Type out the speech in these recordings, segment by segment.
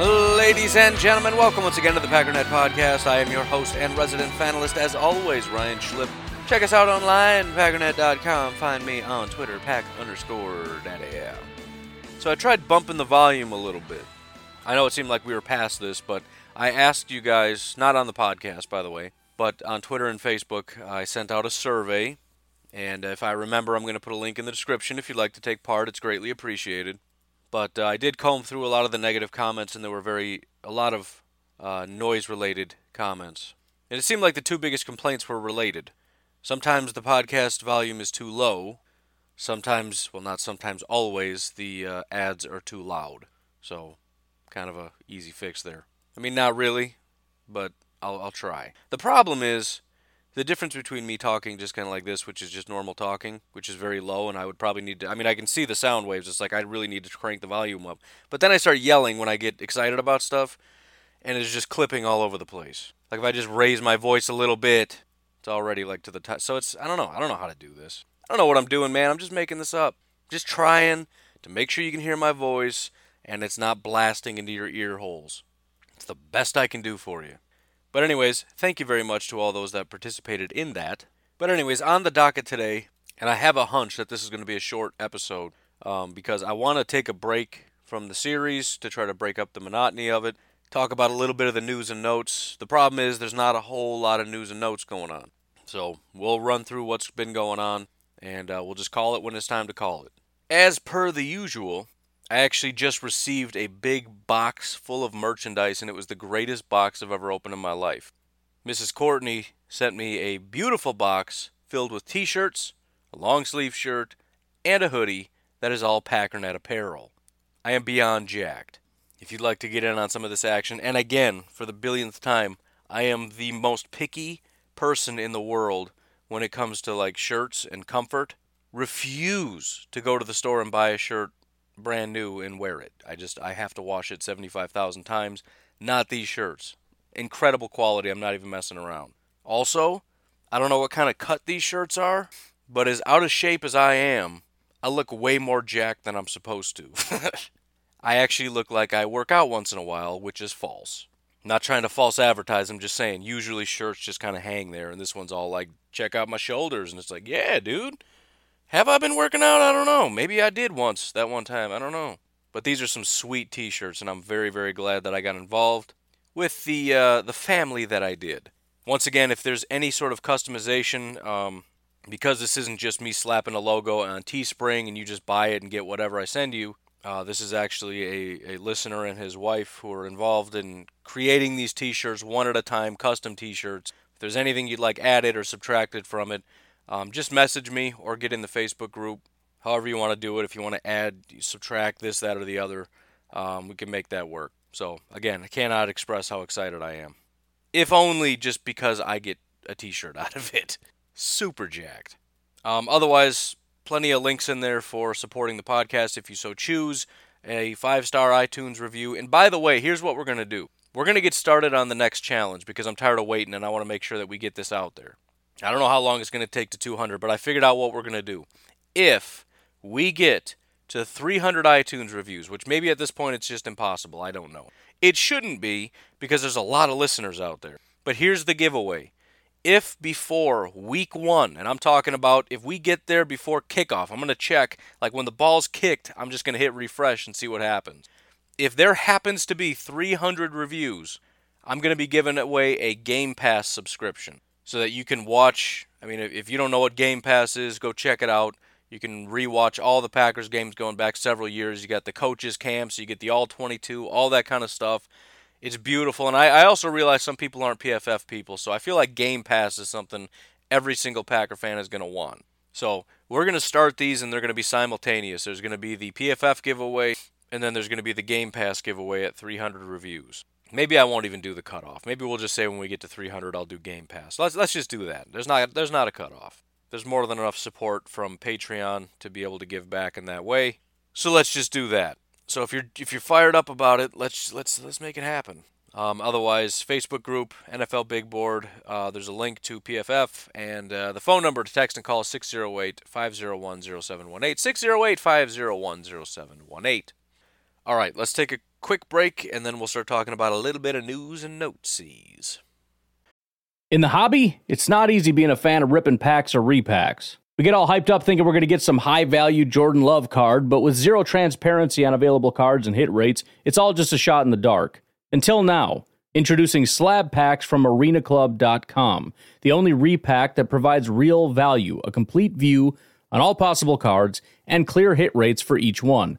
Ladies and gentlemen, welcome once again to the Packernet Podcast. I am your host and resident fanalist, as always, Ryan Schlip. Check us out online, packernet.com. Find me on Twitter, pack underscore daddy. So I tried bumping the volume a little bit. I know it seemed like we were past this, but I asked you guys, not on the podcast, by the way, but on Twitter and Facebook, I sent out a survey. And if I remember, I'm going to put a link in the description. If you'd like to take part, it's greatly appreciated but uh, I did comb through a lot of the negative comments, and there were very a lot of uh, noise-related comments. And it seemed like the two biggest complaints were related. Sometimes the podcast volume is too low. Sometimes, well, not sometimes, always the uh, ads are too loud. So, kind of a easy fix there. I mean, not really, but I'll I'll try. The problem is the difference between me talking just kind of like this, which is just normal talking, which is very low, and I would probably need to. I mean, I can see the sound waves. It's like I really need to crank the volume up. But then I start yelling when I get excited about stuff, and it's just clipping all over the place. Like if I just raise my voice a little bit, it's already like to the top. So it's I don't know. I don't know how to do this. I don't know what I'm doing, man. I'm just making this up. Just trying to make sure you can hear my voice and it's not blasting into your ear holes. It's the best I can do for you. But anyways, thank you very much to all those that participated in that. But anyways, on the docket today, and I have a hunch that this is going to be a short episode um, because I want to take a break from the series to try to break up the monotony of it. Talk about a little bit of the news and notes. The problem is there's not a whole lot of news and notes going on, so we'll run through what's been going on, and uh, we'll just call it when it's time to call it. As per the usual, I actually just received a big box full of merchandise, and it was the greatest box I've ever opened in my life. Mrs. Courtney sent me a beautiful box filled with t shirts, a long sleeve shirt, and a hoodie that is all Packernet apparel. I am beyond jacked. If you'd like to get in on some of this action, and again, for the billionth time, I am the most picky person in the world when it comes to like shirts and comfort. Refuse to go to the store and buy a shirt brand new and wear it. I just I have to wash it 75,000 times. Not these shirts. Incredible quality. I'm not even messing around. Also, I don't know what kind of cut these shirts are, but as out of shape as I am, I look way more jacked than I'm supposed to. I actually look like I work out once in a while, which is false. Not trying to false advertise, I'm just saying, usually shirts just kind of hang there, and this one's all like, check out my shoulders, and it's like, yeah, dude. Have I been working out? I don't know. Maybe I did once, that one time. I don't know. But these are some sweet t-shirts, and I'm very, very glad that I got involved with the uh, the family that I did. Once again, if there's any sort of customization, um, because this isn't just me slapping a logo on Teespring and you just buy it and get whatever I send you, uh, this is actually a, a listener and his wife who are involved in creating these t shirts one at a time, custom t shirts. If there's anything you'd like added or subtracted from it, um, just message me or get in the Facebook group. However, you want to do it. If you want to add, subtract this, that, or the other, um, we can make that work. So, again, I cannot express how excited I am. If only just because I get a t shirt out of it. Super jacked. Um, otherwise, plenty of links in there for supporting the podcast if you so choose. A five star iTunes review. And by the way, here's what we're going to do we're going to get started on the next challenge because I'm tired of waiting and I want to make sure that we get this out there. I don't know how long it's going to take to 200, but I figured out what we're going to do. If we get to 300 iTunes reviews, which maybe at this point it's just impossible, I don't know. It shouldn't be because there's a lot of listeners out there. But here's the giveaway. If before week one, and I'm talking about if we get there before kickoff, I'm going to check, like when the ball's kicked, I'm just going to hit refresh and see what happens. If there happens to be 300 reviews, I'm going to be giving away a Game Pass subscription so that you can watch. I mean, if you don't know what Game Pass is, go check it out. You can rewatch all the Packers games going back several years. You got the coaches camps, you get the all 22, all that kind of stuff. It's beautiful, and I, I also realize some people aren't PFF people, so I feel like Game Pass is something every single Packer fan is going to want. So we're going to start these, and they're going to be simultaneous. There's going to be the PFF giveaway, and then there's going to be the Game Pass giveaway at 300 reviews. Maybe I won't even do the cutoff. Maybe we'll just say when we get to 300, I'll do Game Pass. Let's let's just do that. There's not there's not a cutoff. There's more than enough support from Patreon to be able to give back in that way. So let's just do that. So if you're if you're fired up about it, let's let's let's make it happen. Um, otherwise, Facebook group, NFL Big Board. Uh, there's a link to PFF and uh, the phone number to text and call is 608 501 0718. 608 501 0718. All right, let's take a quick break and then we'll start talking about a little bit of news and notesies. In the hobby, it's not easy being a fan of ripping packs or repacks. We get all hyped up thinking we're going to get some high value Jordan Love card, but with zero transparency on available cards and hit rates, it's all just a shot in the dark. Until now, introducing slab packs from arenaclub.com, the only repack that provides real value, a complete view on all possible cards, and clear hit rates for each one.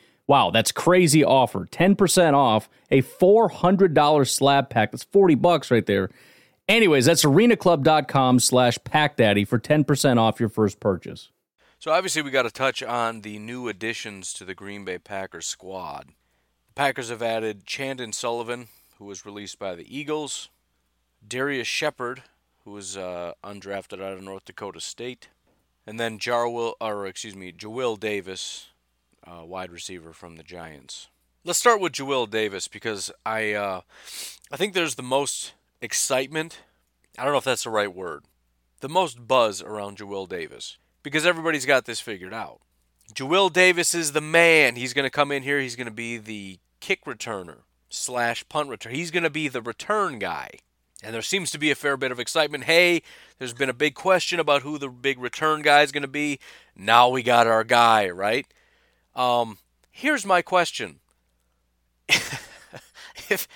Wow, that's crazy offer. 10% off a $400 slab pack. That's 40 bucks right there. Anyways, that's arenaclub.com slash packdaddy for 10% off your first purchase. So obviously we got to touch on the new additions to the Green Bay Packers squad. The Packers have added Chandon Sullivan, who was released by the Eagles, Darrius Shepherd, who was uh, undrafted out of North Dakota State, and then Jarwill, or excuse me, Jawill Davis, uh, wide receiver from the Giants. Let's start with Jawill Davis because I uh, I think there's the most excitement. I don't know if that's the right word. The most buzz around Jawill Davis because everybody's got this figured out. Jawill Davis is the man. He's going to come in here. He's going to be the kick returner slash punt returner. He's going to be the return guy. And there seems to be a fair bit of excitement. Hey, there's been a big question about who the big return guy is going to be. Now we got our guy, right? Um, here's my question. if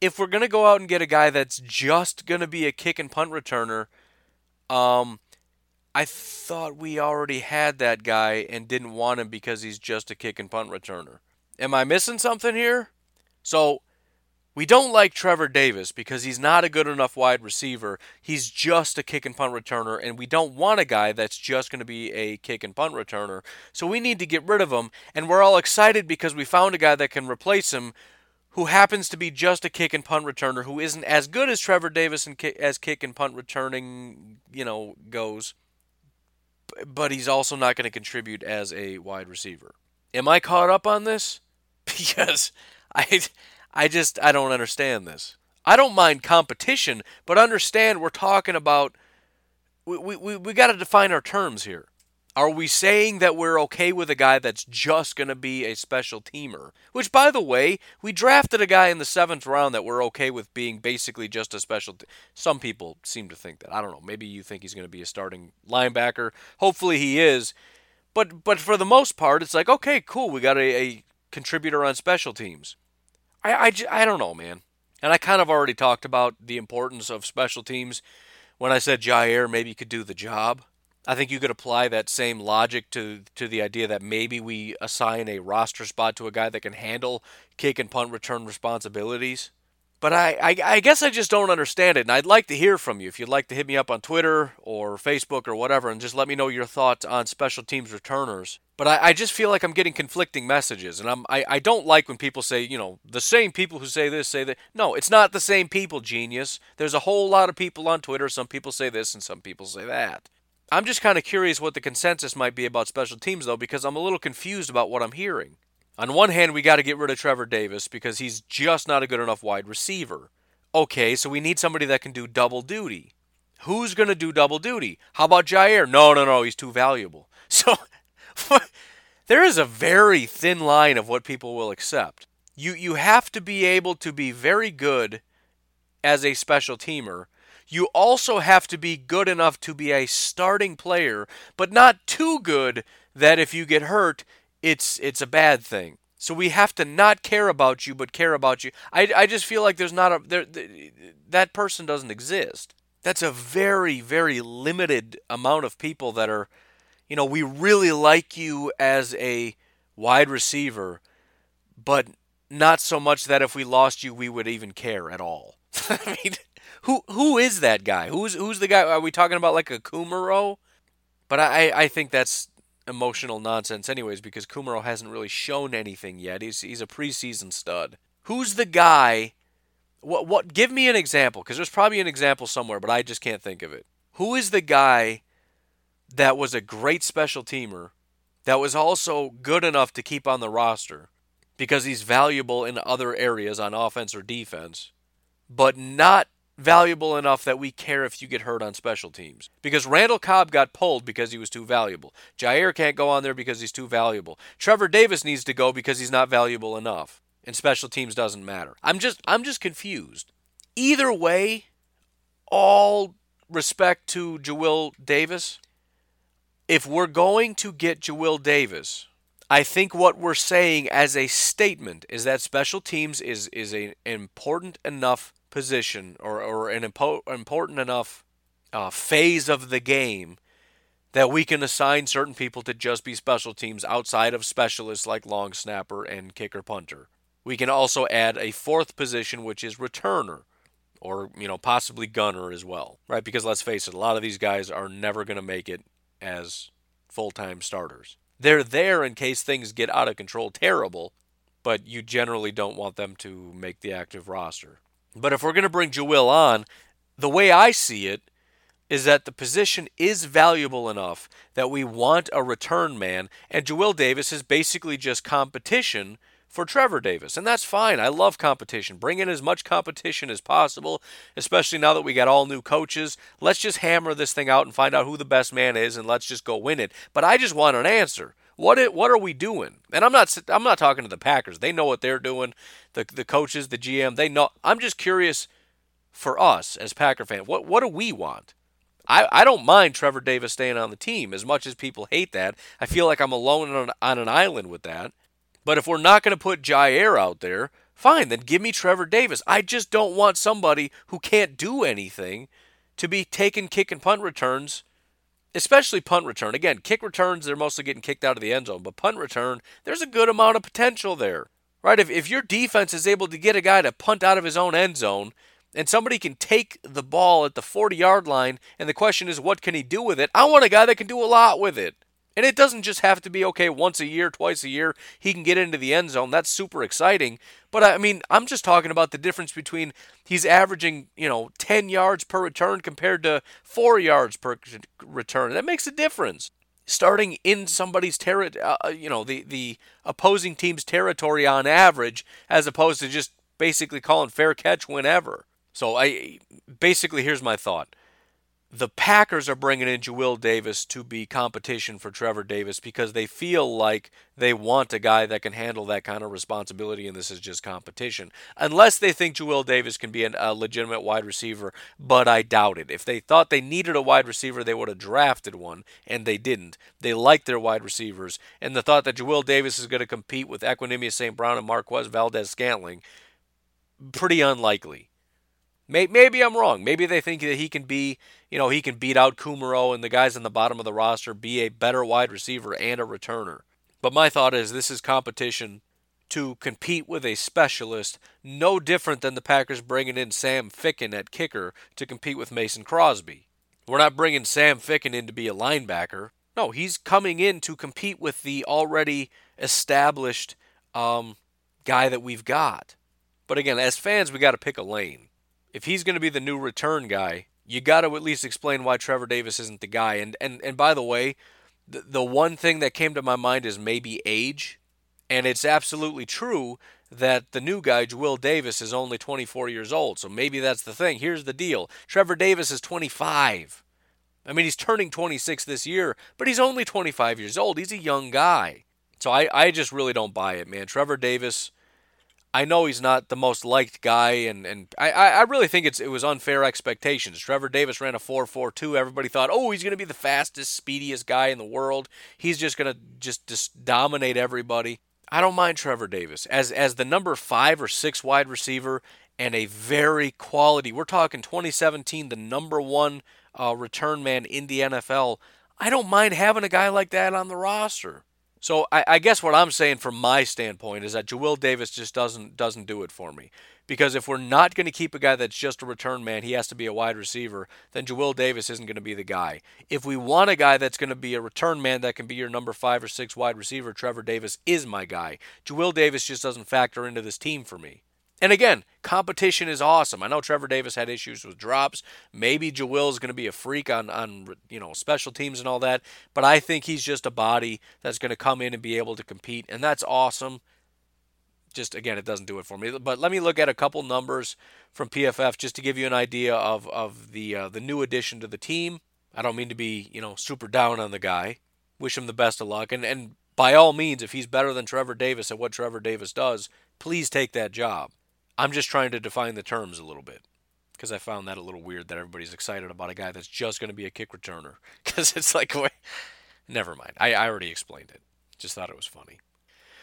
if we're to go out and get a guy that's just to be a kick and punt returner, um, I thought we already had that guy and didn't want him because he's just a kick and punt returner. Am I missing something here? So, we don't like Trevor Davis because he's not a good enough wide receiver. He's just a kick and punt returner, and we don't want a guy that's just going to be a kick and punt returner. So we need to get rid of him, and we're all excited because we found a guy that can replace him who happens to be just a kick and punt returner who isn't as good as Trevor Davis and as kick and punt returning, you know, goes. But he's also not going to contribute as a wide receiver. Am I caught up on this? Because I I just I don't understand this. I don't mind competition, but understand we're talking about we we we, we got to define our terms here. Are we saying that we're okay with a guy that's just going to be a special teamer? Which, by the way, we drafted a guy in the seventh round that we're okay with being basically just a special. Te- Some people seem to think that. I don't know. Maybe you think he's going to be a starting linebacker. Hopefully he is. But but for the most part, it's like okay, cool. We got a, a contributor on special teams. I, I, I don't know, man. And I kind of already talked about the importance of special teams when I said Jaire maybe could do the job. I think you could apply that same logic to to the idea that maybe we assign a roster spot to a guy that can handle kick and punt return responsibilities. But I, I, I guess I just don't understand it, and I'd like to hear from you. If you'd like to hit me up on Twitter or Facebook or whatever, and just let me know your thoughts on special teams returners. But I, I just feel like I'm getting conflicting messages, and I'm I, I don't like when people say, you know, the same people who say this say that. No, it's not the same people, genius. There's a whole lot of people on Twitter. Some people say this, and some people say that. I'm just kind of curious what the consensus might be about special teams, though, because I'm a little confused about what I'm hearing. On one hand, we got to get rid of Trevor Davis because he's just not a good enough wide receiver. Okay, so we need somebody that can do double duty. Who's going to do double duty? How about Jaire? No, no, no, he's too valuable. So there is a very thin line of what people will accept. You you have to be able to be very good as a special teamer. You also have to be good enough to be a starting player, but not too good that if you get hurt, it's it's a bad thing. So we have to not care about you, but care about you. I, I just feel like there's not a there, that person doesn't exist. That's a very very limited amount of people that are, you know, we really like you as a wide receiver, but not so much that if we lost you, we would even care at all. I mean, who who is that guy? Who's who's the guy? Are we talking about like a Kumerow? But I I think that's emotional nonsense, anyways, because Kumerow hasn't really shown anything yet. He's he's a preseason stud. Who's the guy? What what? Give me an example, because there's probably an example somewhere, but I just can't think of it. Who is the guy that was a great special teamer, that was also good enough to keep on the roster, because he's valuable in other areas on offense or defense, but not valuable enough that we care if you get hurt on special teams. Because Randall Cobb got pulled because he was too valuable. Jaire can't go on there because he's too valuable. Trevor Davis needs to go because he's not valuable enough. And special teams doesn't matter. I'm just I'm just confused. Either way, all respect to Jawill Davis. If we're going to get Jawill Davis, I think what we're saying as a statement is that special teams is is an important enough position or, or an impo- important enough uh, phase of the game that we can assign certain people to just be special teams outside of specialists like long snapper and kicker punter. We can also add a fourth position, which is returner, or you know possibly gunner as well, right? Because let's face it, a lot of these guys are never going to make it as full-time starters. They're there in case things get out of control terrible, but you generally don't want them to make the active roster. But if we're going to bring Jawill on, the way I see it is that the position is valuable enough that we want a return man, and Jawill Davis is basically just competition for Trevor Davis. And that's fine. I love competition. Bring in as much competition as possible, especially now that we got all new coaches. Let's just hammer this thing out and find out who the best man is and let's just go win it. But I just want an answer. What it, what are we doing? And I'm not I'm not talking to the Packers. They know what they're doing. The the coaches, the GM, they know. I'm just curious for us as Packer fans. What what do we want? I, I don't mind Trevor Davis staying on the team as much as people hate that. I feel like I'm alone on, on an island with that. But if we're not going to put Jaire out there, fine, then give me Trevor Davis. I just don't want somebody who can't do anything to be taking kick and punt returns especially punt return. Again, kick returns, they're mostly getting kicked out of the end zone, but punt return, there's a good amount of potential there. Right? If, if your defense is able to get a guy to punt out of his own end zone, and somebody can take the ball at the 40 yard line, and the question is, what can he do with it? I want a guy that can do a lot with it. And it doesn't just have to be, okay, once a year, twice a year, he can get into the end zone. That's super exciting. But I mean, I'm just talking about the difference between he's averaging, you know, 10 yards per return compared to 4 yards per return. That makes a difference. Starting in somebody's territory, uh, uh, you know, the, the opposing team's territory on average, as opposed to just basically calling fair catch whenever. So I basically here's my thought the Packers are bringing in Jawill Davis to be competition for Trevor Davis because they feel like they want a guy that can handle that kind of responsibility, and this is just competition. Unless they think Jawill Davis can be an, a legitimate wide receiver, but I doubt it. If they thought they needed a wide receiver, they would have drafted one, and they didn't. They like their wide receivers, and the thought that Jawill Davis is going to compete with Equanimeous St. Brown and Marquez Valdes Scantling, pretty unlikely. Maybe I'm wrong. Maybe they think that he can be, you know, he can beat out Kumerow and the guys in the bottom of the roster, be a better wide receiver and a returner. But my thought is this is competition to compete with a specialist, no different than the Packers bringing in Sam Ficken at kicker to compete with Mason Crosby. We're not bringing Sam Ficken in to be a linebacker. No, he's coming in to compete with the already established um, guy that we've got. But again, as fans, we got to pick a lane if he's going to be the new return guy, you got to at least explain why Trevor Davis isn't the guy. And and and by the way, the, the one thing that came to my mind is maybe age, and it's absolutely true that the new guy, Will Davis, is only 24 years old. So maybe that's the thing. Here's the deal: Trevor Davis is 25. I mean, he's turning 26 this year, but he's only 25 years old. He's a young guy. So I, I just really don't buy it, man. Trevor Davis, I know he's not the most liked guy, and, and I, I really think it's it was unfair expectations. Trevor Davis ran a 4.42. Everybody thought, oh, he's going to be the fastest, speediest guy in the world. He's just going to just, just dominate everybody. I don't mind Trevor Davis as as the number five or six wide receiver and a very quality. We're talking 2017, the number one uh, return man in the NFL. I don't mind having a guy like that on the roster. So I, I, guess what I'm saying from my standpoint is that Jawill Davis just doesn't doesn't do it for me. Because if we're not going to keep a guy that's just a return man, he has to be a wide receiver, then Jawill Davis isn't going to be the guy. If we want a guy that's going to be a return man that can be your number five or six wide receiver, Trevor Davis is my guy. Jawill Davis just doesn't factor into this team for me. And again, competition is awesome. I know Trevor Davis had issues with drops. Maybe Jawill is going to be a freak on on you know special teams and all that, but I think he's just a body that's going to come in and be able to compete, and that's awesome. Just again, it doesn't do it for me. But let me look at a couple numbers from PFF just to give you an idea of of the uh, the new addition to the team. I don't mean to be you know super down on the guy. Wish him the best of luck, and and by all means, if he's better than Trevor Davis at what Trevor Davis does, please take that job. I'm just trying to define the terms a little bit because I found that a little weird that everybody's excited about a guy that's just going to be a kick returner because it's like, wait, never mind. I, I already explained it. Just thought it was funny.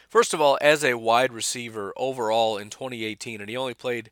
First of all, as a wide receiver overall in 2018, and he only played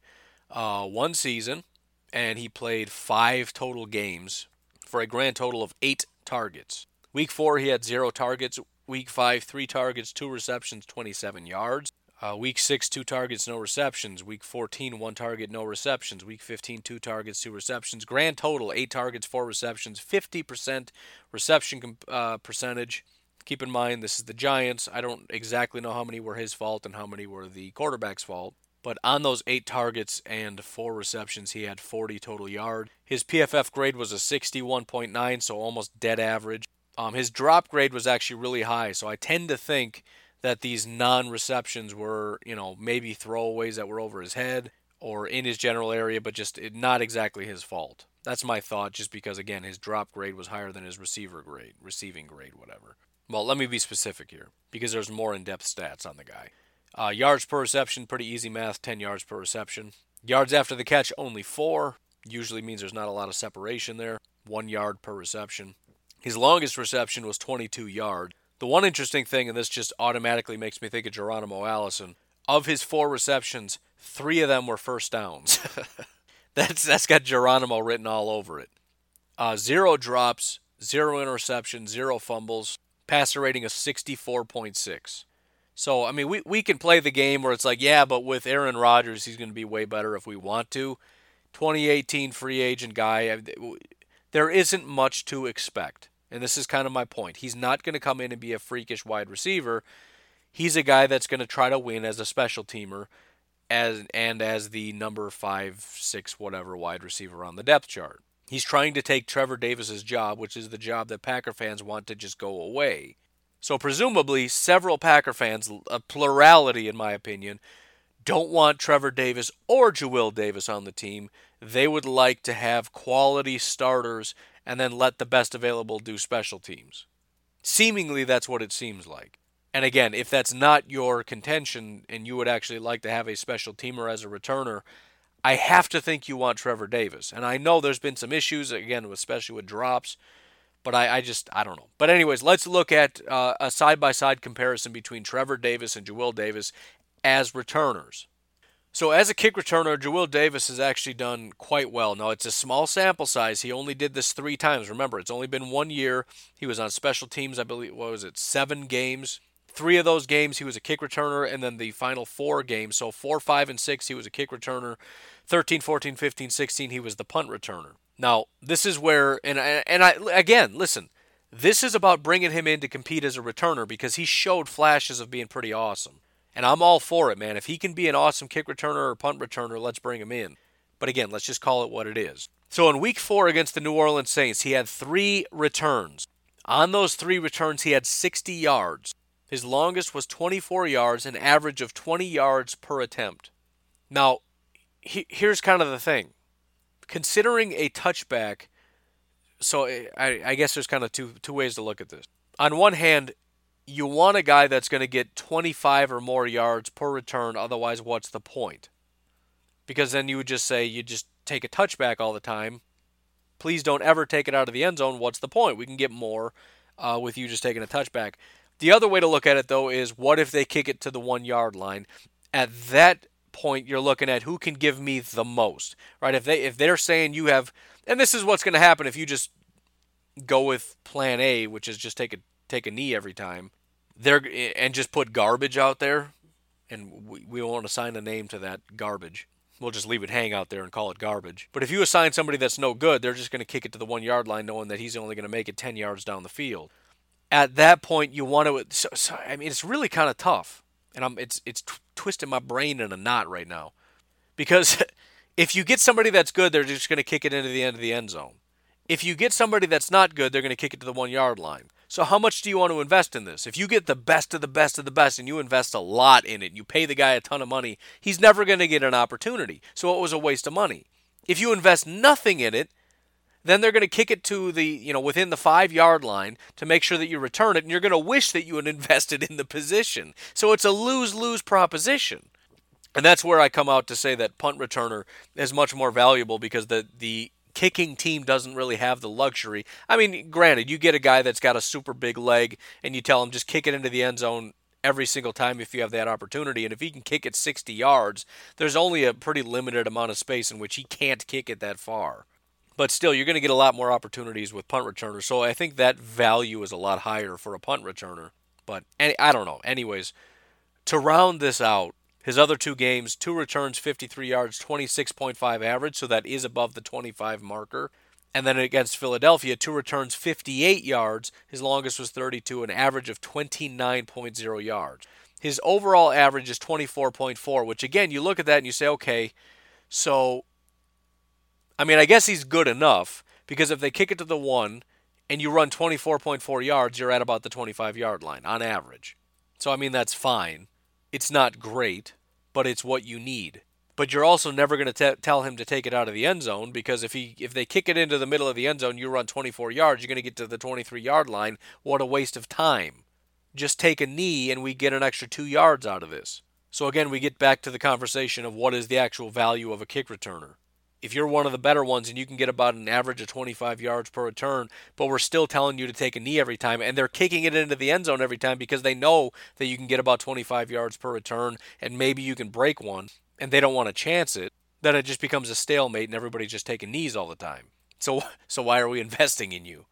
uh, one season, and he played five total games for a grand total of eight targets. Week four, he had zero targets. Week five, three targets, two receptions, 27 yards. Uh, week 6, 2 targets, no receptions. Week 14, 1 target, no receptions. Week 15, 2 targets, 2 receptions. Grand total, 8 targets, 4 receptions. 50% reception uh, percentage. Keep in mind, this is the Giants. I don't exactly know how many were his fault and how many were the quarterback's fault. But on those 8 targets and 4 receptions, he had 40 total yards. His PFF grade was a 61.9, so almost dead average. Um, his drop grade was actually really high, so I tend to think – that these non-receptions were, you know, maybe throwaways that were over his head or in his general area, but just not exactly his fault. That's my thought, just because again his drop grade was higher than his receiver grade, receiving grade, whatever. Well, let me be specific here because there's more in-depth stats on the guy. Uh, yards per reception, pretty easy math, 10 yards per reception. Yards after the catch, only four. Usually means there's not a lot of separation there. One yard per reception. His longest reception was 22 yards. The one interesting thing, and this just automatically makes me think of Geronimo Allison, of his four receptions, three of them were first downs. that's that's got Geronimo written all over it. Uh, zero drops, zero interceptions, zero fumbles, passer rating of 64.6. So, I mean, we, we can play the game where it's like, yeah, but with Aaron Rodgers, he's going to be way better if we want to. 2018 free agent guy, there isn't much to expect. And this is kind of my point. He's not going to come in and be a freakish wide receiver. He's a guy that's going to try to win as a special teamer as and as the number 5, 6 whatever wide receiver on the depth chart. He's trying to take Trevor Davis's job, which is the job that Packer fans want to just go away. So presumably several Packer fans, a plurality in my opinion, don't want Trevor Davis or Jawill Davis on the team. They would like to have quality starters and then let the best available do special teams. Seemingly, that's what it seems like. And again, if that's not your contention and you would actually like to have a special teamer as a returner, I have to think you want Trevor Davis. And I know there's been some issues, again, especially with drops, but I, I just, I don't know. But, anyways, let's look at uh, a side by side comparison between Trevor Davis and Jawill Davis as returners. So, as a kick returner, Jawill Davis has actually done quite well. Now, it's a small sample size. He only did this three times. Remember, it's only been one year. He was on special teams, I believe, what was it, seven games? Three of those games, he was a kick returner, and then the final four games, so four, five, and six, he was a kick returner. 13, 14, 15, 16, he was the punt returner. Now, this is where, and, and I, again, listen, this is about bringing him in to compete as a returner because he showed flashes of being pretty awesome. And I'm all for it, man. If he can be an awesome kick returner or punt returner, let's bring him in. But again, let's just call it what it is. So in week four against the New Orleans Saints, he had three returns. On those three returns, he had 60 yards. His longest was 24 yards, an average of 20 yards per attempt. Now, he, here's kind of the thing. Considering a touchback, so I, I guess there's kind of two two ways to look at this. On one hand, you want a guy that's going to get 25 or more yards per return. Otherwise, what's the point? Because then you would just say you just take a touchback all the time. Please don't ever take it out of the end zone. What's the point? We can get more uh, with you just taking a touchback. The other way to look at it, though, is what if they kick it to the one yard line? At that point, you're looking at who can give me the most, right? If they if they're saying you have, and this is what's going to happen if you just go with Plan A, which is just take a take a knee every time, they're and just put garbage out there, and we, we won't assign a name to that garbage. We'll just leave it hang out there and call it garbage. But if you assign somebody that's no good, they're just going to kick it to the one yard line, knowing that he's only going to make it ten yards down the field. At that point, you want to. So, so, I mean, it's really kind of tough, and I'm it's it's t- twisting my brain in a knot right now, because if you get somebody that's good, they're just going to kick it into the end of the end zone. If you get somebody that's not good, they're going to kick it to the one yard line. So, how much do you want to invest in this? If you get the best of the best of the best and you invest a lot in it, you pay the guy a ton of money, he's never going to get an opportunity. So, it was a waste of money. If you invest nothing in it, then they're going to kick it to the, you know, within the five yard line to make sure that you return it, and you're going to wish that you had invested in the position. So, it's a lose lose proposition. And that's where I come out to say that punt returner is much more valuable because the, the kicking team doesn't really have the luxury. I mean, granted, you get a guy that's got a super big leg and you tell him just kick it into the end zone every single time if you have that opportunity. And if he can kick it 60 yards, there's only a pretty limited amount of space in which he can't kick it that far. But still, you're going to get a lot more opportunities with punt returners. So I think that value is a lot higher for a punt returner. But I don't know. Anyways, to round this out, his other two games, two returns, 53 yards, 26.5 average, so that is above the 25 marker. And then against Philadelphia, two returns, 58 yards. His longest was 32, an average of 29.0 yards. His overall average is 24.4, which again, you look at that and you say, okay, so, I mean, I guess he's good enough because if they kick it to the one and you run 24.4 yards, you're at about the 25 yard line on average. So, I mean, that's fine. It's not great, but it's what you need. But you're also never going to tell him to take it out of the end zone because if he if they kick it into the middle of the end zone, you run 24 yards, you're going to get to the 23 yard line. What a waste of time. Just take a knee and we get an extra 2 yards out of this. So again, we get back to the conversation of what is the actual value of a kick returner if you're one of the better ones and you can get about an average of 25 yards per return, but we're still telling you to take a knee every time, and they're kicking it into the end zone every time because they know that you can get about 25 yards per return and maybe you can break one, and they don't want to chance it, then it just becomes a stalemate and everybody's just taking knees all the time. So, so why are we investing in you?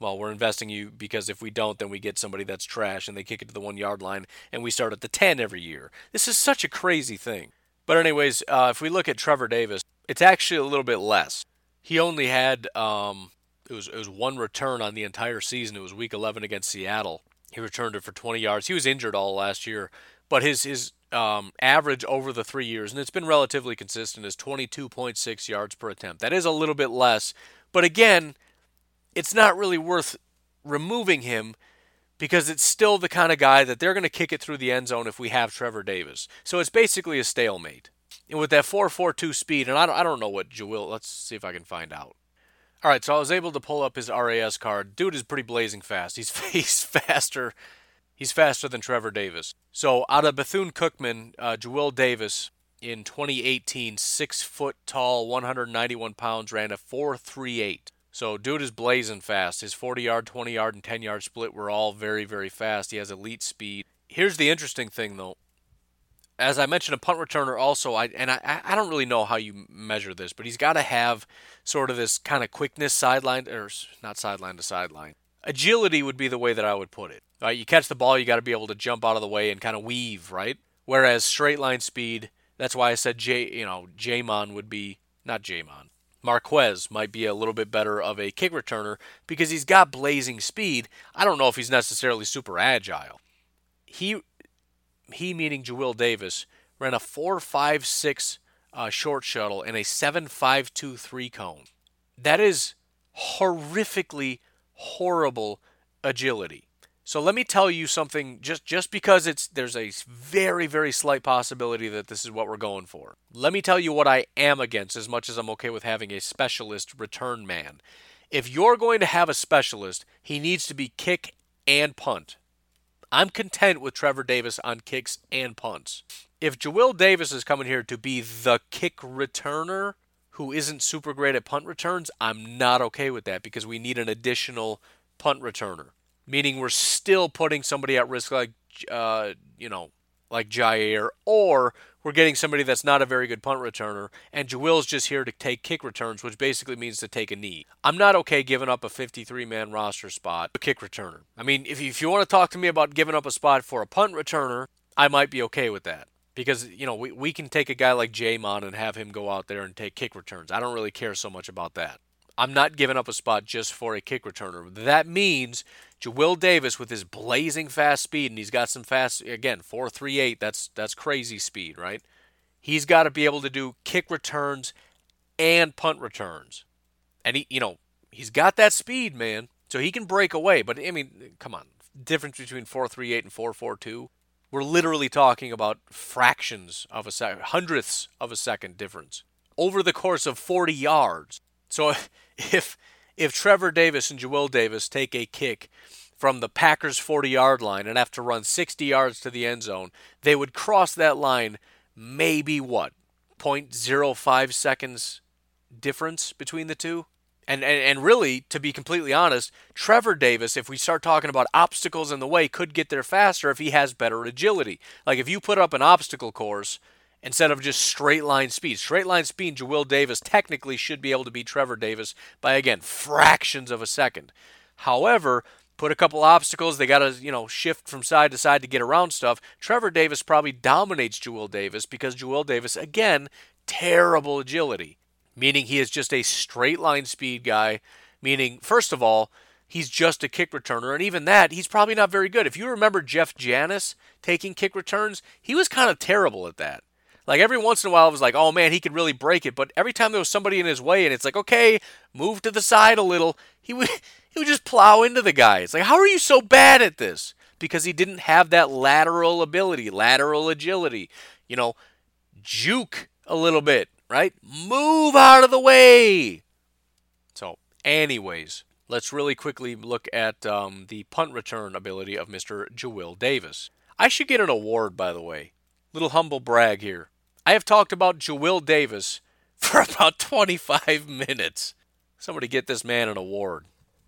Well, we're investing you because if we don't, then we get somebody that's trash and they kick it to the one yard line and we start at the 10 every year. This is such a crazy thing. But, anyways, uh, if we look at Trevor Davis, it's actually a little bit less. He only had um, it was it was one return on the entire season. It was Week 11 against Seattle. He returned it for 20 yards. He was injured all last year, but his his um, average over the three years, and it's been relatively consistent, is 22.6 yards per attempt. That is a little bit less, but again, it's not really worth removing him because it's still the kind of guy that they're going to kick it through the end zone if we have Trevor Davis. So it's basically a stalemate. And with that 4.42 speed, and I don't, I don't know what Jawill, let's see if I can find out. All right, so I was able to pull up his RAS card. Dude is pretty blazing fast. He's, he's faster. He's faster than Trevor Davis. So out of Bethune Cookman, uh, Davis in 2018, six foot tall, 191 pounds, ran a 4.38. So dude is blazing fast. His 40 yard, 20 yard, and 10 yard split were all very, very fast. He has elite speed. Here's the interesting thing though as I mentioned, a punt returner also, I and I, I don't really know how you measure this, but he's got to have sort of this kind of quickness sideline or not sideline to sideline. Agility would be the way that I would put it. Right, you catch the ball, you got to be able to jump out of the way and kind of weave, right? Whereas straight line speed, that's why I said J, you know, J'Mon would be not J'Mon. Marquez might be a little bit better of a kick returner because he's got blazing speed. I don't know if he's necessarily super agile. He he meaning Jawill Davis, ran a 4.56 uh, short shuttle and a 7.523 cone. That is horrifically horrible agility. So let me tell you something just just because it's there's a very very slight possibility that this is what we're going for. Let me tell you what I am against as much as I'm okay with having a specialist return man. If you're going to have a specialist, he needs to be kick and punt. I'm content with Trevor Davis on kicks and punts. If Jawill Davis is coming here to be the kick returner who isn't super great at punt returns, I'm not okay with that because we need an additional punt returner. Meaning we're still putting somebody at risk like uh, you know, like Jaire, or we're getting somebody that's not a very good punt returner, and Jawill's just here to take kick returns, which basically means to take a knee. I'm not okay giving up a 53 man roster spot, a kick returner. I mean, if you, if you want to talk to me about giving up a spot for a punt returner, I might be okay with that. Because, you know, we, we can take a guy like J'Mon and have him go out there and take kick returns. I don't really care so much about that. I'm not giving up a spot just for a kick returner. That means Jawill Davis with his blazing fast speed, and he's got some fast again, 438, that's that's crazy speed, right? He's got to be able to do kick returns and punt returns. And he you know, he's got that speed, man. So he can break away. But I mean, come on. Difference between 438 and 442. We're literally talking about fractions of a second, hundredths of a second difference over the course of 40 yards. So if if Trevor Davis and Jawill Davis take a kick from the Packers 40 yard line and have to run 60 yards to the end zone, they would cross that line maybe what? 0.05 seconds difference between the two? And, and, and really, to be completely honest, Trevor Davis, if we start talking about obstacles in the way, could get there faster if he has better agility. Like if you put up an obstacle course instead of just straight line speed. Straight line speed, Jawill Davis technically should be able to beat Trevor Davis by, again, fractions of a second. However, put a couple obstacles, they got to, you know, shift from side to side to get around stuff. Trevor Davis probably dominates Jawill Davis because Jawill Davis, again, terrible agility, meaning he is just a straight line speed guy, meaning, first of all, he's just a kick returner. And even that, he's probably not very good. If you remember Jeff Janis taking kick returns, he was kind of terrible at that. Like every once in a while, I was like, oh man, he could really break it. But every time there was somebody in his way, and it's like, okay, move to the side a little, he would he would just plow into the guy. It's like, how are you so bad at this? Because he didn't have that lateral ability, lateral agility. You know, juke a little bit, right? Move out of the way. So, anyways, let's really quickly look at um, the punt return ability of Mr. Jawill Davis. I should get an award, by the way. Little humble brag here. I have talked about Jawill Davis for about 25 minutes. Somebody get this man an award.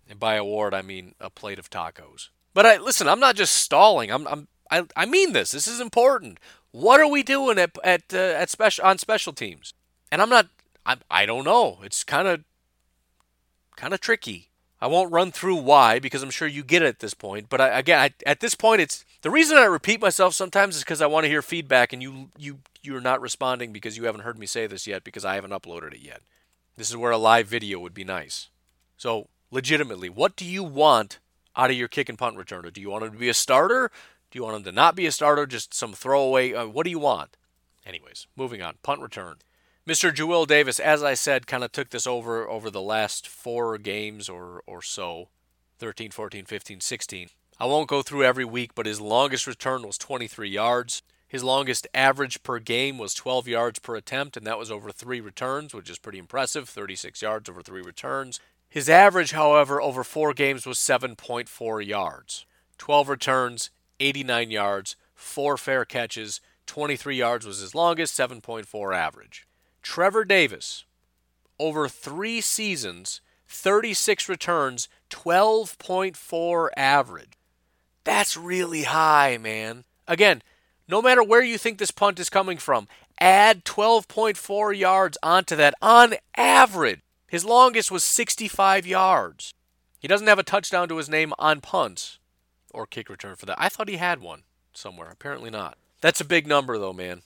And by award, I mean a plate of tacos. But I listen, I'm not just stalling. I'm, I'm I, I mean this. This is important. What are we doing at at uh, at special on special teams? And I'm not. I I don't know. It's kind of kind of tricky. I won't run through why because I'm sure you get it at this point. But I, again, I, at this point, it's the reason I repeat myself sometimes is because I want to hear feedback, and you you you're not responding because you haven't heard me say this yet because I haven't uploaded it yet. This is where a live video would be nice. So legitimately, what do you want out of your kick and punt returner? Do you want him to be a starter? Do you want him to not be a starter? Just some throwaway? Uh, what do you want? Anyways, moving on. Punt return. Mr. Jawill Davis, as I said, kind of took this over over the last four games or, or so 13, 14, 15, 16. I won't go through every week, but his longest return was 23 yards. His longest average per game was 12 yards per attempt, and that was over three returns, which is pretty impressive 36 yards over three returns. His average, however, over four games was 7.4 yards. 12 returns, 89 yards, four fair catches, 23 yards was his longest, 7.4 average. Trevor Davis, over three seasons, 36 returns, 12.4 average. That's really high, man. Again, no matter where you think this punt is coming from, add 12.4 yards onto that on average. His longest was 65 yards. He doesn't have a touchdown to his name on punts or kick return for that. I thought he had one somewhere. Apparently not. That's a big number, though, man.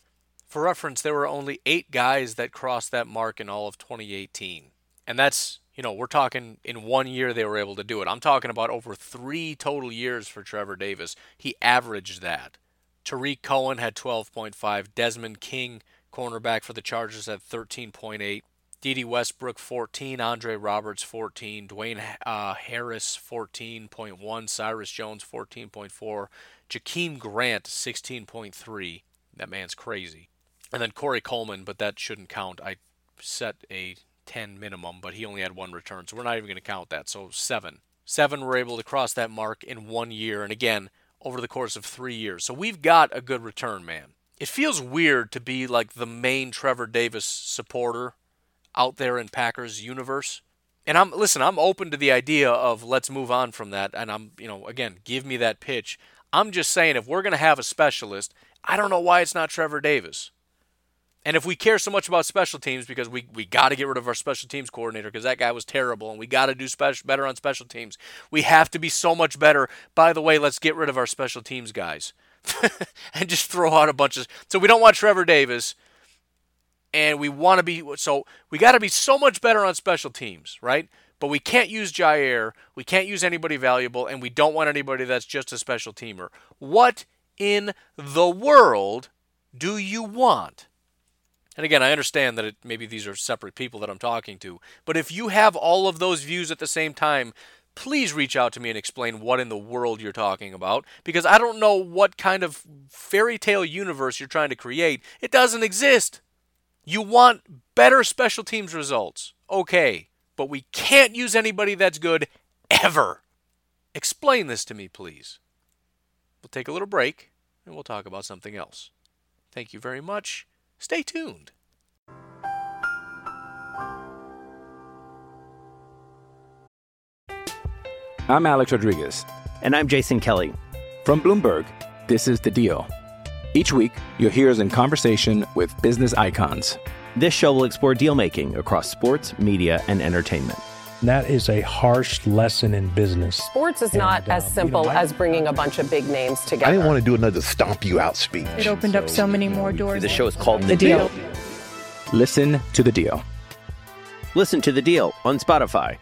For reference, there were only eight guys that crossed that mark in all of 2018. And that's, you know, we're talking in one year they were able to do it. I'm talking about over three total years for Trevor Davis. He averaged that. Tarik Cohen had 12.5. Desmond King, cornerback for the Chargers, had 13.8. Dede Westbrook 14, Andre Roberts 14, Dwayne uh, Harris 14.1, Cyrus Jones 14.4, Jakeem Grant 16.3. That man's crazy. And then Corey Coleman, but that shouldn't count. I set a 10 minimum, but he only had one return, so we're not even going to count that. So seven. Seven were able to cross that mark in one year. And again, over the course of three years. So we've got a good return, man. It feels weird to be like the main Trevor Davis supporter out there in Packers universe. And I'm listen, I'm open to the idea of let's move on from that and I'm, you know, again, give me that pitch. I'm just saying if we're going to have a specialist, I don't know why it's not Trevor Davis. And if we care so much about special teams because we, we got to get rid of our special teams coordinator because that guy was terrible and we got to do special, better on special teams, we have to be so much better. By the way, let's get rid of our special teams guys and just throw out a bunch of. So we don't want Trevor Davis and we want to be. So we got to be so much better on special teams, right? But we can't use Jaire. We can't use anybody valuable and we don't want anybody that's just a special teamer. What in the world do you want? And again, I understand that it, maybe these are separate people that I'm talking to, but if you have all of those views at the same time, please reach out to me and explain what in the world you're talking about because I don't know what kind of fairy tale universe you're trying to create. It doesn't exist. You want better special teams results. Okay, but we can't use anybody that's good ever. Explain this to me, please. We'll take a little break and we'll talk about something else. Thank you very much. Stay tuned. I'm Alex Rodriguez. And I'm Jason Kelly. From Bloomberg, this is The Deal. Each week, you'll hear us in conversation with business icons. This show will explore deal making across sports, media, and entertainment. That is a harsh lesson in business. Sports is not And, uh, as you simple know, I- as bringing a bunch of big names together. I didn't want to do another stomp you out speech. It opened up so many more doors. The show is called The The Deal. Deal. Listen to The Deal. Listen to The Deal on Spotify.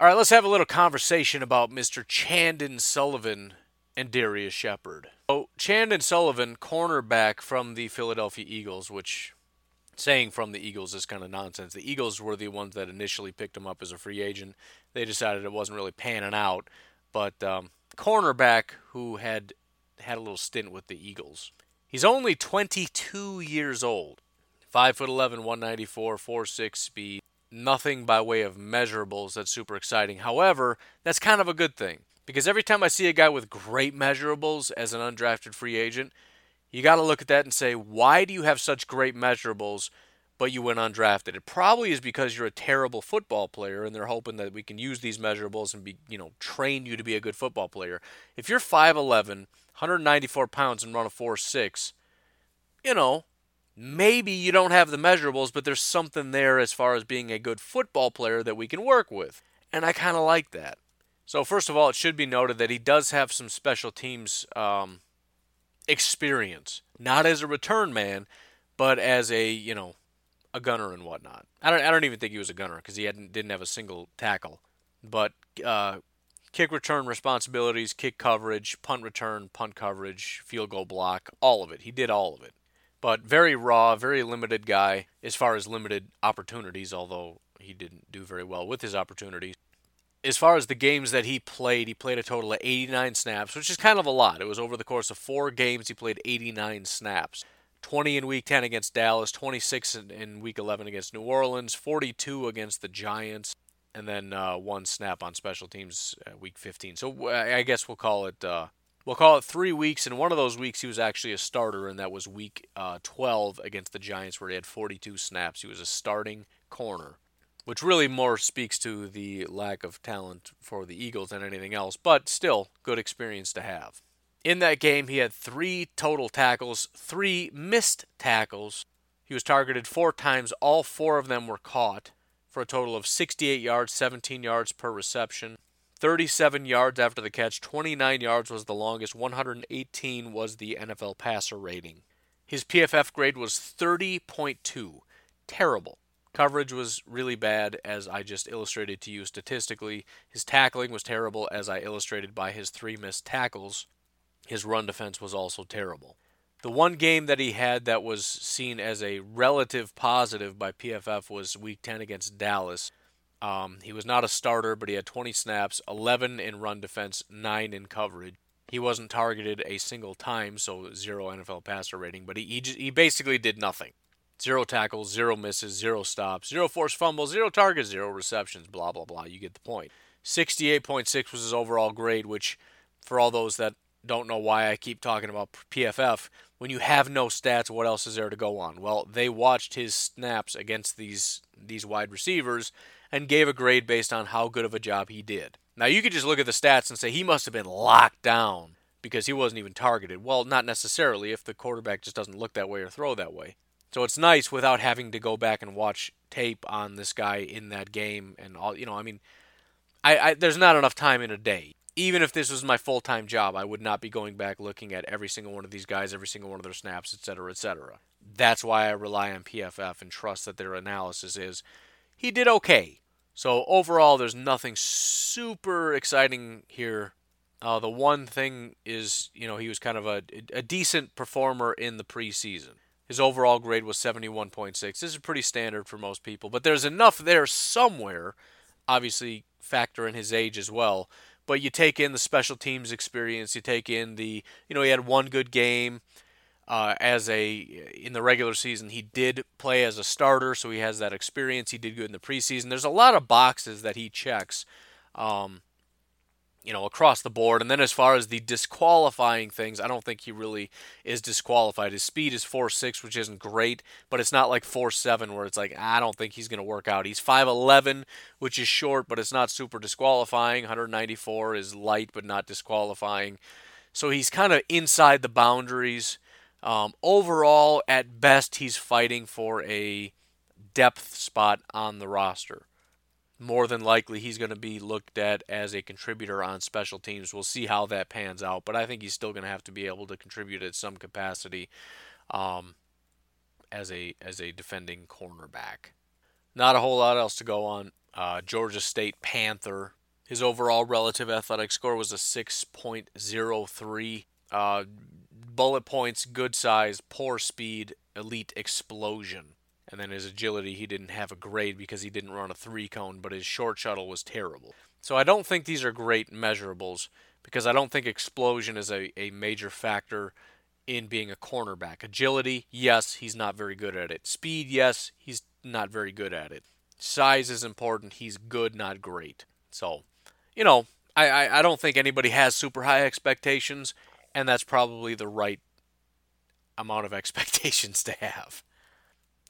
All right, let's have a little conversation about Mr. Chandon Sullivan and Darrius Shepherd. So, Chandon Sullivan, cornerback from the Philadelphia Eagles, which saying from the Eagles is kind of nonsense. The Eagles were the ones that initially picked him up as a free agent. They decided it wasn't really panning out, but um, cornerback who had had a little stint with the Eagles. He's only 22 years old. 5 foot 11, 194, 4.6 speed. Nothing by way of measurables that's super exciting. However, that's kind of a good thing because every time I see a guy with great measurables as an undrafted free agent, you got to look at that and say, why do you have such great measurables, but you went undrafted? It probably is because you're a terrible football player, and they're hoping that we can use these measurables and be, you know, train you to be a good football player. If you're 5'11, 194 pounds, and run a 4'6, you know, maybe you don't have the measurables, but there's something there as far as being a good football player that we can work with. And I kind of like that. So, first of all, it should be noted that he does have some special teams um, experience, not as a return man, but as a, you know, a gunner and whatnot. I don't, I don't even think he was a gunner because he hadn't, didn't have a single tackle. But uh, kick return responsibilities, kick coverage, punt return, punt coverage, field goal block, all of it. He did all of it. But very raw, very limited guy as far as limited opportunities, although he didn't do very well with his opportunities. As far as the games that he played, he played a total of 89 snaps, which is kind of a lot. It was over the course of four games, he played 89 snaps. 20 in week 10 against Dallas, 26 in, in week 11 against New Orleans, 42 against the Giants, and then uh, one snap on special teams uh, week 15. So I guess we'll call it uh, we'll call it three weeks. And one of those weeks he was actually a starter, and that was week uh, 12 against the Giants, where he had 42 snaps. He was a starting corner, which really more speaks to the lack of talent for the Eagles than anything else. But still, good experience to have. In that game, he had three total tackles, three missed tackles. He was targeted four times. All four of them were caught for a total of 68 yards, 17 yards per reception. 37 yards after the catch, 29 yards was the longest, 118 was the NFL passer rating. His PFF grade was 30.2. Terrible. Coverage was really bad, as I just illustrated to you statistically. His tackling was terrible, as I illustrated by his three missed tackles. His run defense was also terrible. The one game that he had that was seen as a relative positive by PFF was Week 10 against Dallas. Um, he was not a starter, but he had 20 snaps, 11 in run defense, 9 in coverage. He wasn't targeted a single time, so zero NFL passer rating, but he, he, he basically did nothing. Zero tackles, zero misses, zero stops, zero forced fumbles, zero targets, zero receptions, blah, blah, blah. You get the point. 68.6 was his overall grade, which, for all those that don't know why I keep talking about PFF, when you have no stats, what else is there to go on? Well, they watched his snaps against these these wide receivers and gave a grade based on how good of a job he did. Now you could just look at the stats and say he must have been locked down because he wasn't even targeted. Well, not necessarily if the quarterback just doesn't look that way or throw that way. So it's nice without having to go back and watch tape on this guy in that game and all. You know, I mean, I, I there's not enough time in a day. Even if this was my full time job, I would not be going back looking at every single one of these guys, every single one of their snaps, et cetera, et cetera. That's why I rely on PFF and trust that their analysis is he did okay. So overall, there's nothing super exciting here. Uh, the one thing is, you know, he was kind of a, a decent performer in the preseason. His overall grade was 71.6. This is pretty standard for most people, but there's enough there somewhere. Obviously, factor in his age as well. But you take in the special teams experience. You take in the, you know, he had one good game uh, as a in the regular season. He did play as a starter, so he has that experience. He did good in the preseason. There's a lot of boxes that he checks. Um, you know, across the board. And then as far as the disqualifying things, I don't think he really is disqualified. His speed is 4.6, which isn't great, but it's not like 4.7 where it's like, I don't think he's going to work out. He's 5'11, which is short, but it's not super disqualifying. 194 is light, but not disqualifying. So he's kind of inside the boundaries. Um, overall, at best, he's fighting for a depth spot on the roster more than likely he's going to be looked at as a contributor on special teams. We'll see how that pans out, but I think he's still going to have to be able to contribute at some capacity um, as a as a defending cornerback. Not a whole lot else to go on. Uh, Georgia State Panther. His overall relative athletic score was a 6.03. Uh, bullet points, good size, poor speed, elite explosion. And then his agility, he didn't have a grade because he didn't run a three cone, but his short shuttle was terrible. So I don't think these are great measurables because I don't think explosion is a, a major factor in being a cornerback. Agility, yes, he's not very good at it. Speed, yes, he's not very good at it. Size is important. He's good, not great. So, you know, I, I, I don't think anybody has super high expectations, and that's probably the right amount of expectations to have.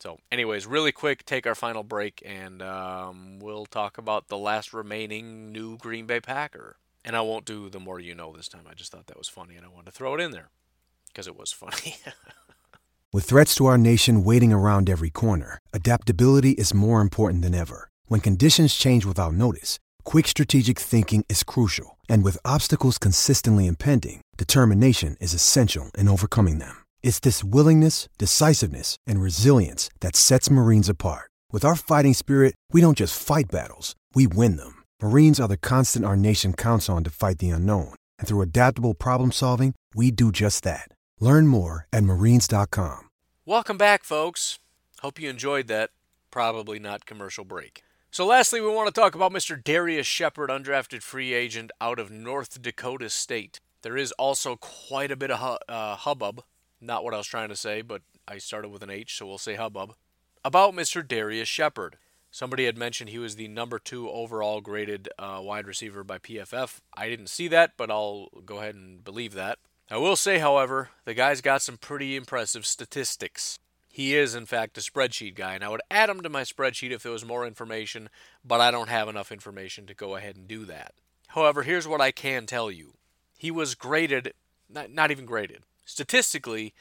So, anyways, really quick, take our final break, and um, we'll talk about the last remaining new Green Bay Packer. And I won't do the more you know this time. I just thought that was funny, and I wanted to throw it in there because it was funny. With threats to our nation waiting around every corner, adaptability is more important than ever. When conditions change without notice, quick strategic thinking is crucial. And with obstacles consistently impending, determination is essential in overcoming them. It's this willingness, decisiveness, and resilience that sets Marines apart. With our fighting spirit, we don't just fight battles, we win them. Marines are the constant our nation counts on to fight the unknown. And through adaptable problem solving, we do just that. Learn more at marines.com. Welcome back, folks. Hope you enjoyed that probably not commercial break. So, lastly, we want to talk about Mr. Darrius Shepherd, undrafted free agent out of North Dakota State. There is also quite a bit of hu- uh, hubbub not what I was trying to say, but I started with an H, so we'll say hubbub. About Mr. Darrius Shepherd. Somebody had mentioned he was the number two overall graded uh, wide receiver by PFF. I didn't see that, but I'll go ahead and believe that. I will say, however, the guy's got some pretty impressive statistics. He is, in fact, a spreadsheet guy, and I would add him to my spreadsheet if there was more information, but I don't have enough information to go ahead and do that. However, here's what I can tell you he was graded, not, not even graded, statistically,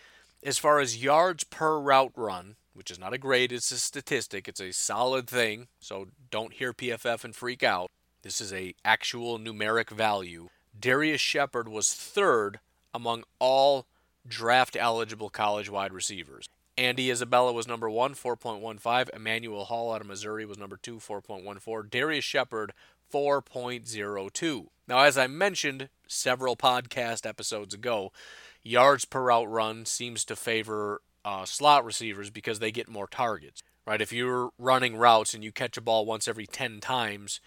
as far as yards per route run, which is not a grade, it's a statistic, it's a solid thing, so don't hear PFF and freak out. This is a actual numeric value. Darrius Shepherd was third among all draft eligible college wide receivers. Andy Isabella was number one, 4.15. Emmanuel Hall out of Missouri was number two, 4.14. Darrius Shepherd, 4.02. Now, as I mentioned several podcast episodes ago, yards per route run seems to favor uh, slot receivers because they get more targets, right? If you're running routes and you catch a ball once every 10 times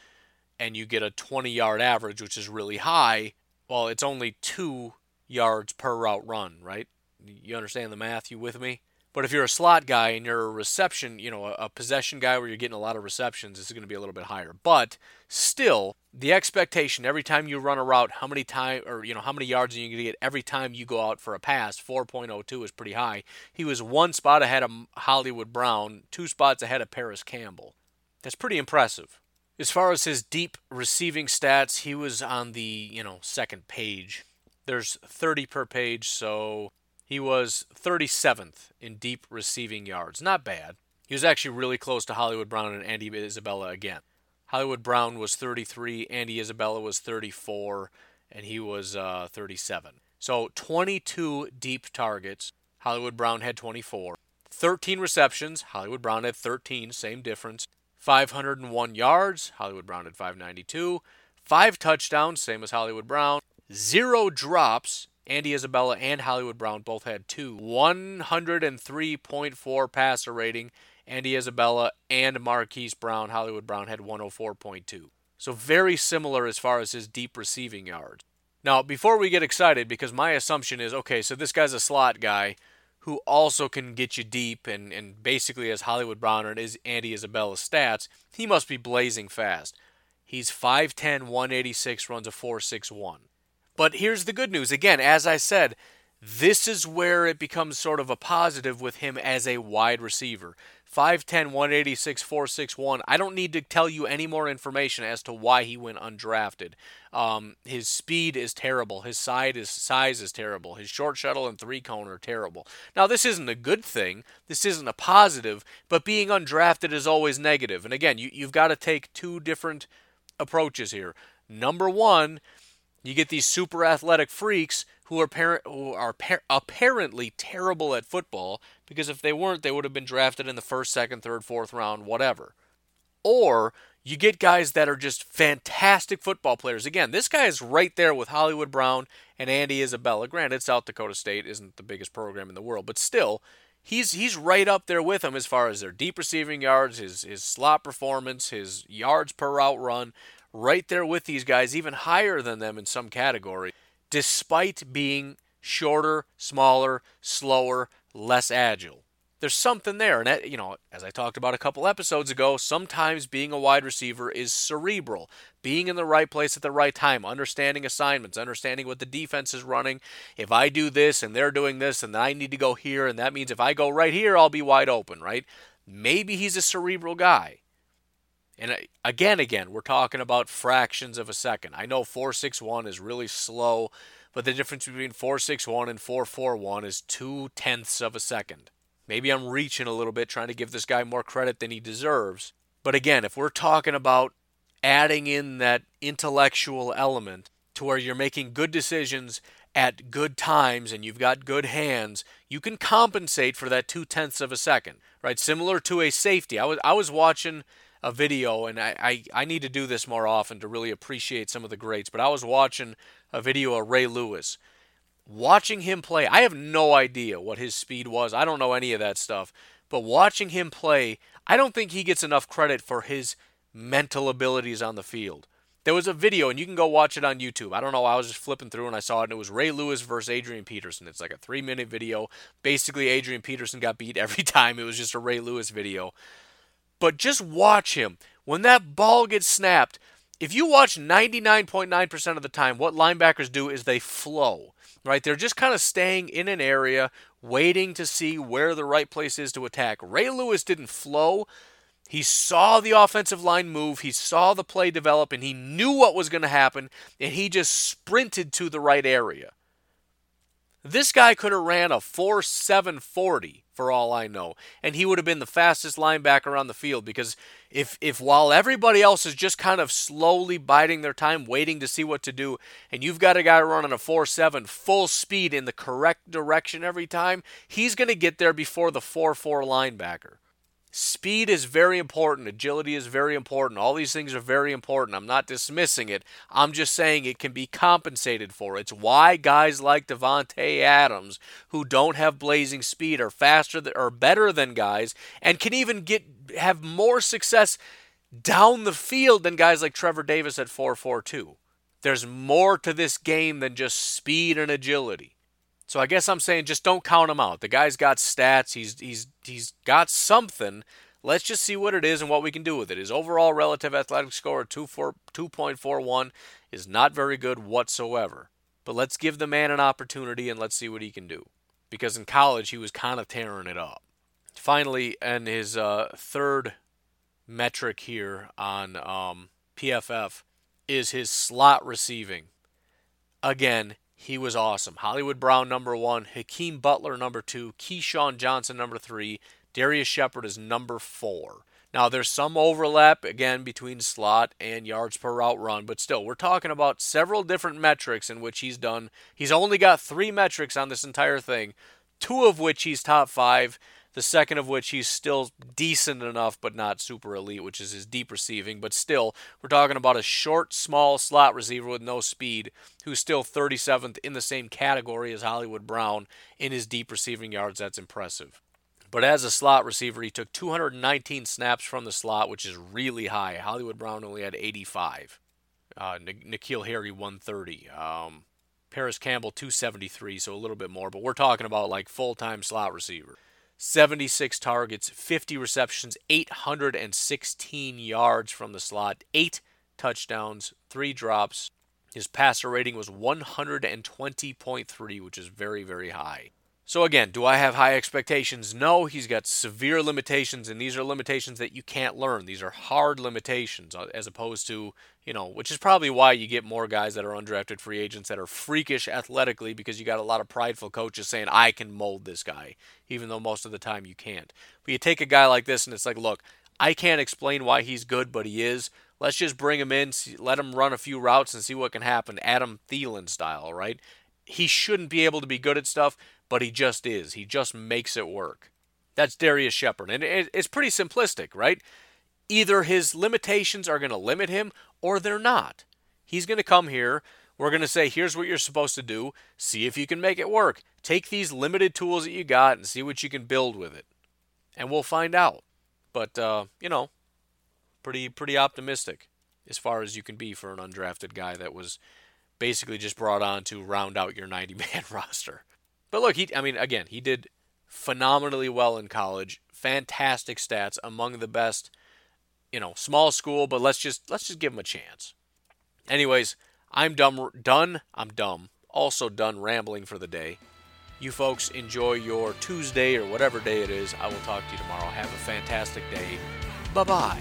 and you get a 20 yard average, which is really high, well, it's only two yards per route run, right? You understand the math? You with me? But if you're a slot guy and you're a reception, you know, a, a possession guy where you're getting a lot of receptions, this is going to be a little bit higher. But still, the expectation every time you run a route, how many time or you know how many yards are you going to get every time you go out for a pass? 4.02 is pretty high. He was one spot ahead of Hollywood Brown, two spots ahead of Parris Campbell. That's pretty impressive. As far as his deep receiving stats, he was on the you know second page. There's 30 per page, so he was 37th in deep receiving yards. Not bad. He was actually really close to Hollywood Brown and Andy Isabella again. Hollywood Brown was 33, Andy Isabella was 34, and he was uh, 37. So 22 deep targets. Hollywood Brown had 24. 13 receptions. Hollywood Brown had 13, same difference. 501 yards. Hollywood Brown had 592. Five touchdowns, same as Hollywood Brown. Zero drops. Andy Isabella and Hollywood Brown both had two. 103.4 passer rating. Andy Isabella and Marquise Brown, Hollywood Brown, had 104.2. So very similar as far as his deep receiving yards. Now, before we get excited, because my assumption is okay, so this guy's a slot guy who also can get you deep and, and basically as Hollywood Brown and is Andy Isabella's stats, he must be blazing fast. He's 5'10, 186, runs a 4'6'1. But here's the good news. Again, as I said, this is where it becomes sort of a positive with him as a wide receiver. 5'10, 186, 461. I don't need to tell you any more information as to why he went undrafted. Um, his speed is terrible. His side is, size is terrible. His short shuttle and three cone are terrible. Now, this isn't a good thing. This isn't a positive, but being undrafted is always negative. And again, you, you've got to take two different approaches here. Number one, you get these super athletic freaks who are par- who are par- apparently terrible at football because if they weren't, they would have been drafted in the first, second, third, fourth round, whatever. Or you get guys that are just fantastic football players. Again, this guy is right there with Hollywood Brown and Andy Isabella. Granted, South Dakota State isn't the biggest program in the world, but still, he's he's right up there with them as far as their deep receiving yards, his his slot performance, his yards per route run, right there with these guys, even higher than them in some category despite being shorter, smaller, slower, less agile. There's something there. And, that, you know, as I talked about a couple episodes ago, sometimes being a wide receiver is cerebral. Being in the right place at the right time, understanding assignments, understanding what the defense is running. If I do this and they're doing this, and I need to go here, and that means if I go right here, I'll be wide open, right? Maybe he's a cerebral guy. And uh, again, again, we're talking about fractions of a second. I know 461 is really slow, but the difference between 461 and 441 is two tenths of a second. Maybe I'm reaching a little bit trying to give this guy more credit than he deserves. But again, if we're talking about adding in that intellectual element to where you're making good decisions at good times and you've got good hands, you can compensate for that two tenths of a second, right? Similar to a safety. I was I was watching a video, and I, I, I need to do this more often to really appreciate some of the greats. But I was watching a video of Ray Lewis. Watching him play, I have no idea what his speed was. I don't know any of that stuff. But watching him play, I don't think he gets enough credit for his mental abilities on the field. There was a video, and you can go watch it on YouTube. I don't know. I was just flipping through and I saw it, and it was Ray Lewis versus Adrian Peterson. It's like a three minute video. Basically, Adrian Peterson got beat every time. It was just a Ray Lewis video. But just watch him. When that ball gets snapped, if you watch 99.9% of the time, what linebackers do is they flow, right? They're just kind of staying in an area, waiting to see where the right place is to attack. Ray Lewis didn't flow. He saw the offensive line move, he saw the play develop, and he knew what was going to happen, and he just sprinted to the right area. This guy could have ran a 4.740 for all I know, and he would have been the fastest linebacker on the field because if if while everybody else is just kind of slowly biding their time waiting to see what to do and you've got a guy running a 4-7 full speed in the correct direction every time, he's going to get there before the 4-4 linebacker. Speed is very important. Agility is very important. All these things are very important. I'm not dismissing it. I'm just saying it can be compensated for. It's why guys like Davante Adams, who don't have blazing speed, are faster or better than guys, and can even get have more success down the field than guys like Trevor Davis at 4.42. There's more to this game than just speed and agility. So I guess I'm saying just don't count him out. The guy's got stats. He's he's he's got something. Let's just see what it is and what we can do with it. His overall relative athletic score of 2.41 is not very good whatsoever. But let's give the man an opportunity and let's see what he can do. Because in college, he was kind of tearing it up. Finally, and his uh, third metric here on um, PFF is his slot receiving. Again, he was awesome. Hollywood Brown, number one. Hakeem Butler, number two. KeeSean Johnson, number three. Darrius Shepherd is number four. Now, there's some overlap, again, between slot and yards per route run, but still, we're talking about several different metrics in which he's done. He's only got three metrics on this entire thing, two of which he's top five the second of which he's still decent enough but not super elite, which is his deep receiving. But still, we're talking about a short, small slot receiver with no speed who's still 37th in the same category as Hollywood Brown in his deep receiving yards. That's impressive. But as a slot receiver, he took 219 snaps from the slot, which is really high. Hollywood Brown only had 85. Uh, N'Keal Harry 130. Um, Parris Campbell 273, so a little bit more. But we're talking about like full time slot receiver. 76 targets, 50 receptions, 816 yards from the slot, 8 touchdowns, 3 drops. His passer rating was 120.3, which is very, very high. So, again, do I have high expectations? No, he's got severe limitations, and these are limitations that you can't learn. These are hard limitations, uh, as opposed to, you know, which is probably why you get more guys that are undrafted free agents that are freakish athletically because you got a lot of prideful coaches saying, I can mold this guy, even though most of the time you can't. But you take a guy like this, and it's like, look, I can't explain why he's good, but he is. Let's just bring him in, let him run a few routes, and see what can happen. Adam Thielen style, right? He shouldn't be able to be good at stuff but he just is. He just makes it work. That's Darrius Shepherd. And it's pretty simplistic, right? Either his limitations are going to limit him or they're not. He's going to come here. We're going to say, here's what you're supposed to do. See if you can make it work. Take these limited tools that you got and see what you can build with it. And we'll find out. But, uh, you know, pretty, pretty optimistic as far as you can be for an undrafted guy that was basically just brought on to round out your 90 man roster. But look, he I mean again, he did phenomenally well in college. Fantastic stats, among the best. You know, small school, but let's just let's just give him a chance. Anyways, I'm dumb done. I'm dumb. Also done rambling for the day. You folks enjoy your Tuesday or whatever day it is. I will talk to you tomorrow. Have a fantastic day. Bye-bye.